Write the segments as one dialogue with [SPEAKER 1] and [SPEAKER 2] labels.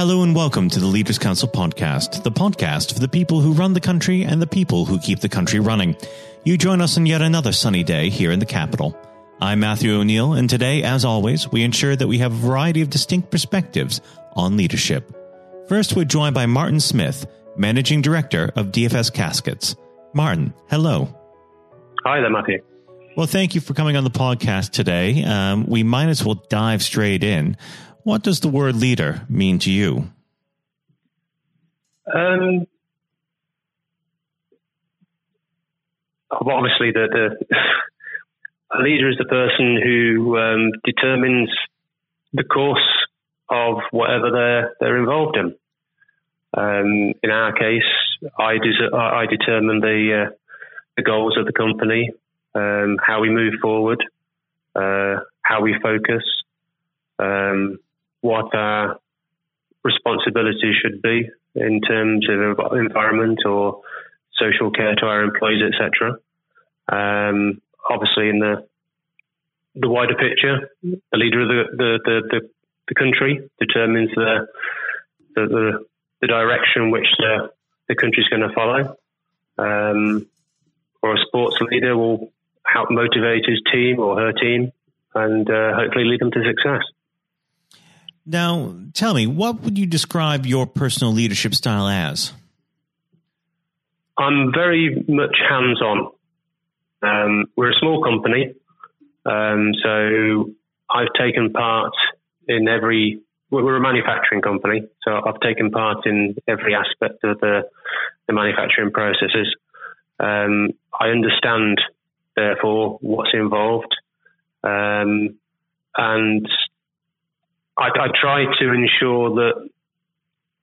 [SPEAKER 1] Hello and welcome to the Leaders Council podcast, the podcast for the people who run the country and the people who keep the country running. You join us on yet another sunny day here in the capital. I'm Matthew O'Neill, and today, as always, we ensure that we have a variety of distinct perspectives on leadership. First, we're joined by Martin Smith, Managing Director of DFS Caskets. Martin, hello.
[SPEAKER 2] Hi there, Matthew.
[SPEAKER 1] Well, thank you for coming on the podcast today. Um, we might as well dive straight in. What does the word leader mean to you?
[SPEAKER 2] Um, obviously, the, the a leader is the person who um, determines the course of whatever they're they're involved in. Um, in our case, I, des- I determine the uh, the goals of the company, um, how we move forward, uh, how we focus, um, what our responsibilities should be in terms of environment or social care to our employees, etc. Um, obviously, in the the wider picture, the leader of the the, the, the, the country determines the the, the, the direction which the, the country is going to follow. Um, or a sports leader will help motivate his team or her team and uh, hopefully lead them to success.
[SPEAKER 1] Now, tell me, what would you describe your personal leadership style as?
[SPEAKER 2] I'm very much hands on. Um, we're a small company, um, so I've taken part in every. We're a manufacturing company, so I've taken part in every aspect of the, the manufacturing processes. Um, I understand, therefore, what's involved, um, and I, I try to ensure that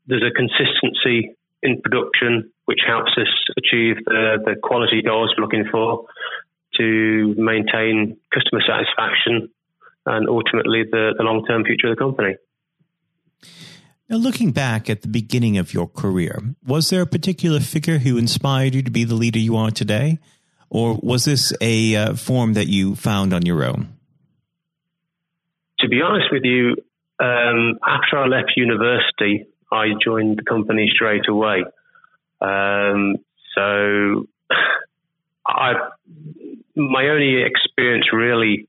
[SPEAKER 2] there's a consistency in production which helps us achieve the, the quality goals we're looking for to maintain customer satisfaction and ultimately the, the long term future of the company.
[SPEAKER 1] Now, looking back at the beginning of your career, was there a particular figure who inspired you to be the leader you are today? Or was this a uh, form that you found on your own?
[SPEAKER 2] To be honest with you, um, after I left university, I joined the company straight away. Um, so I, my only experience really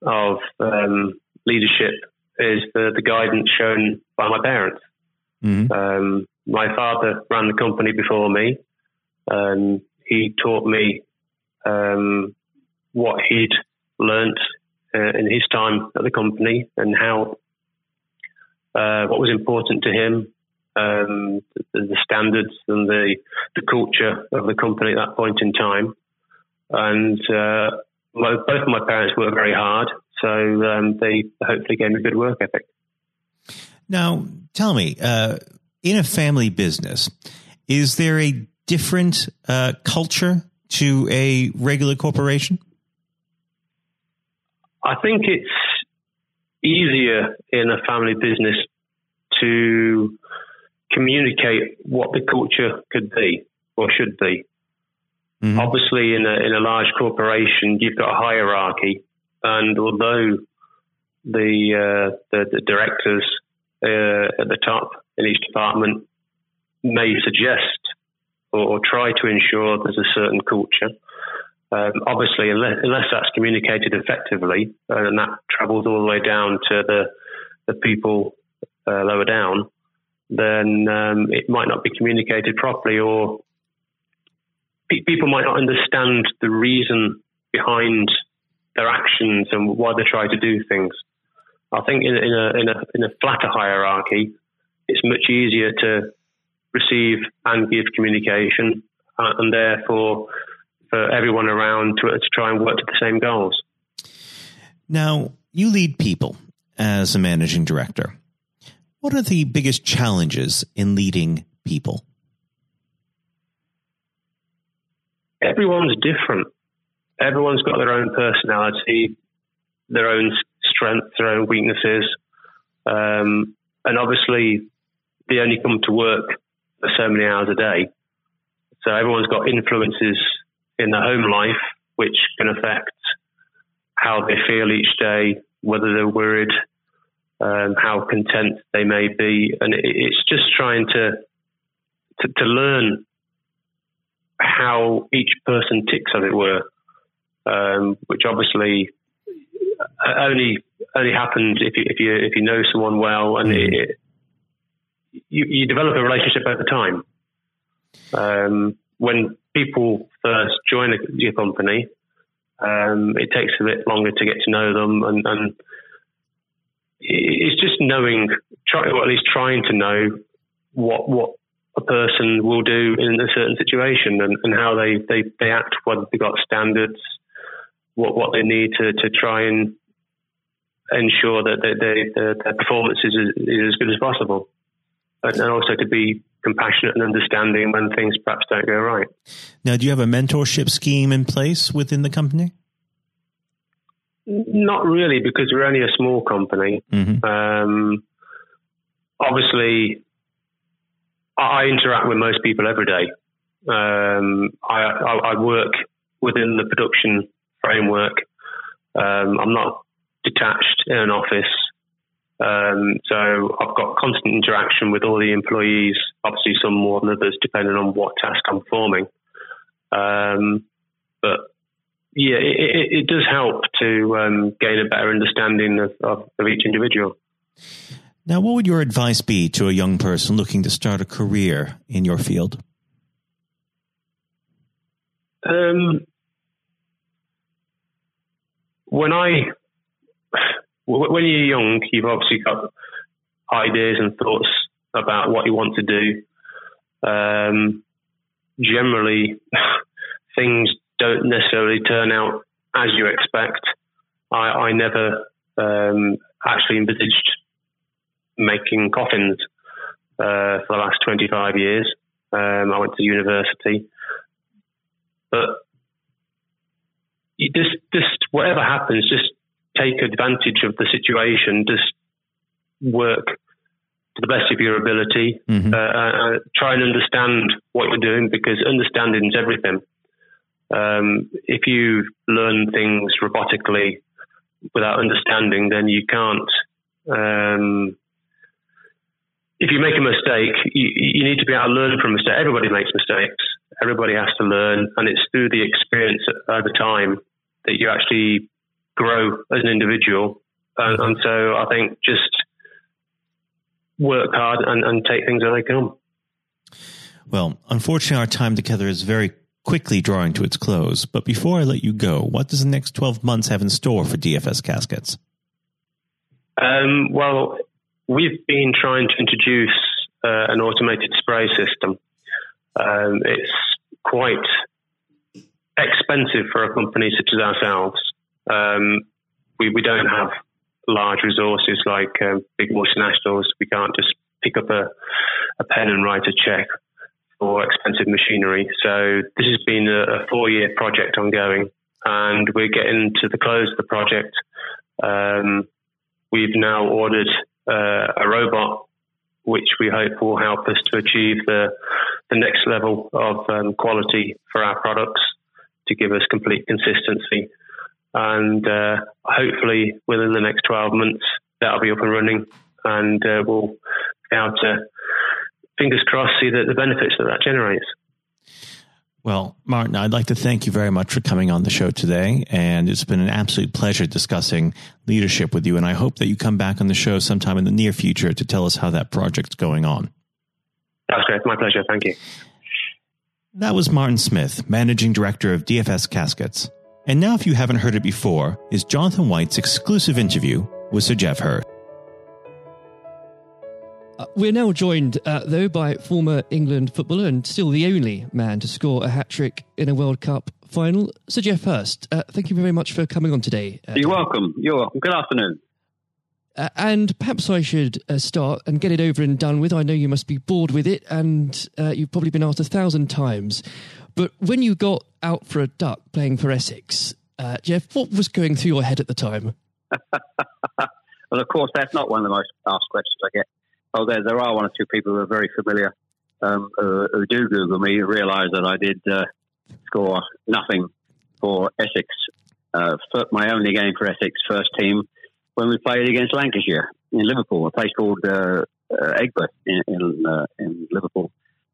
[SPEAKER 2] of um, leadership is the, the, guidance shown by my parents. Mm-hmm. Um, my father ran the company before me, and he taught me um, what he'd learnt uh, in his time at the company and how uh, what was important to him, um, the, the, standards and the, the culture of the company at that point in time. And uh, my, both of my parents worked very hard, so um, they hopefully gave me a good work ethic.
[SPEAKER 1] Now, tell me, uh, in a family business, is there a different uh, culture to a regular corporation?
[SPEAKER 2] I think it's easier in a family business to communicate what the culture could be or should be. Mm-hmm. Obviously, in a, in a large corporation, you've got a hierarchy, and although the uh, the, the, directors uh, at the top in each department may suggest or, or, try to ensure there's a certain culture, um, obviously, unless, unless, that's communicated effectively uh, and that travels all the way down to the the people uh, lower down, then um, it might not be communicated properly, or pe- people might not understand the reason behind their actions and why they try to do things. I think in, in, a, in, a, in a flatter hierarchy, it's much easier to receive and give communication, uh, and therefore for everyone around to, to try and work to the same goals.
[SPEAKER 1] Now, you lead people as a managing director. What are the biggest challenges in leading people?
[SPEAKER 2] Everyone's different. Everyone's got their own personality, their own strengths, their own weaknesses. Um, and obviously, they only come to work for so many hours a day. So everyone's got influences in their home life which can affect how they feel each day, whether they're worried um, how content they may be, and it's just trying to, to to learn how each person ticks, as it were, um, which obviously only only happens if you if you if you know someone well, and mm. it, you, you develop a relationship over time. Um, when people first join your company, um, it takes a bit longer to get to know them, and, and it's just knowing, try, or at least trying to know what what a person will do in a certain situation and, and how they, they, they act, whether they've got standards, what what they need to, to try and ensure that they, they, their, their performance is, is as good as possible. And also to be compassionate and understanding when things perhaps don't go right.
[SPEAKER 1] Now, do you have a mentorship scheme in place within the company?
[SPEAKER 2] Not really, because we're only a small company. Mm-hmm. Um, obviously, I interact with most people every day. Um, I, I, I, work within the production framework. Um, I'm not detached in an office. Um, so I've got constant interaction with all the employees, obviously some more than others, depending on what task I'm performing. Um, but yeah, it, it, it, does help to um, gain a better understanding of, of, of, each individual.
[SPEAKER 1] Now, what would your advice be to a young person looking to start a career in your field?
[SPEAKER 2] Um, when I when you're young, you've obviously got ideas and thoughts about what you want to do. Um, generally, things don't necessarily turn out as you expect. I, I never um, actually envisaged making coffins uh, for the last 25 years. Um, I went to university, but just, just whatever happens, just take advantage of the situation, just work to the best of your ability. Mm-hmm. Uh, uh, try and understand what you're doing because understanding is everything. Um, if you learn things robotically without understanding, then you can't. Um, if you make a mistake, you, you, need to be able to learn from a mistake. Everybody makes mistakes. Everybody has to learn, and it's through the experience over time that you actually grow as an individual. And, and so I think just work hard and, and take things as they come.
[SPEAKER 1] Well, unfortunately, our time together is very quickly drawing to its close. But before I let you go, what does the next 12 months have in store for DFS Caskets?
[SPEAKER 2] Um, well, we've been trying to introduce uh, an automated spray system. Um, it's quite expensive for a company such as ourselves. Um, we, we don't have large resources like um, big multinationals. We can't just pick up a, a pen and write a check for expensive machinery. So this has been a, a four year project ongoing, and we're getting to the close of the project. Um, we've now ordered uh, a robot, which we hope will help us to achieve the the next level of um, quality for our products to give us complete consistency and uh, hopefully within the next 12 months that'll be up and running and uh, we'll be able to fingers crossed see the, the benefits that that generates
[SPEAKER 1] well, Martin, I'd like to thank you very much for coming on the show today. And it's been an absolute pleasure discussing leadership with you. And I hope that you come back on the show sometime in the near future to tell us how that project's going on.
[SPEAKER 2] That's great. My pleasure. Thank you.
[SPEAKER 1] That was Martin Smith, Managing Director of DFS Caskets. And now, if you haven't heard it before, is Jonathan White's exclusive interview with Sir Geoff Hurst.
[SPEAKER 3] Uh, we're now joined, uh, though, by former England footballer and still the only man to score a hat trick in a World Cup final, Sir Geoff Hurst. Uh, thank you very much for coming on today.
[SPEAKER 4] Uh, You're welcome. You're welcome. Good afternoon.
[SPEAKER 3] Uh, and perhaps I should uh, start and get it over and done with. I know you must be bored with it, and you've probably been asked a thousand times. But when you got out for a duck playing for Essex, uh, Geoff, what was going through your head at the time?
[SPEAKER 4] well, of course, that's not one of the most asked questions I get. Oh, there, there are one or two people who are very familiar um, who, do Google me, realise that I did uh, score nothing for Essex, uh, my only game for Essex first team when we played against Lancashire. in Liverpool, a place called uh, uh, Aigburth in in, uh, in, Liverpool,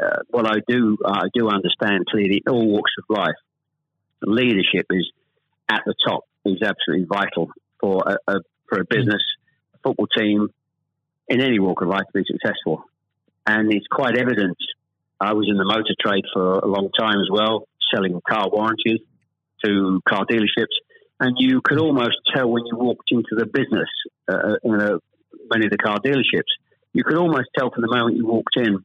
[SPEAKER 4] uh, what I do, I do understand clearly all walks of life, leadership is at the top is absolutely vital for a, a for a business, a football team, in any walk of life to be successful. And it's quite evident. I was in the motor trade for a long time as well, selling car warranties to car dealerships, and you could almost tell when you walked into the business uh, in a, many of the car dealerships you could almost tell from the moment you walked in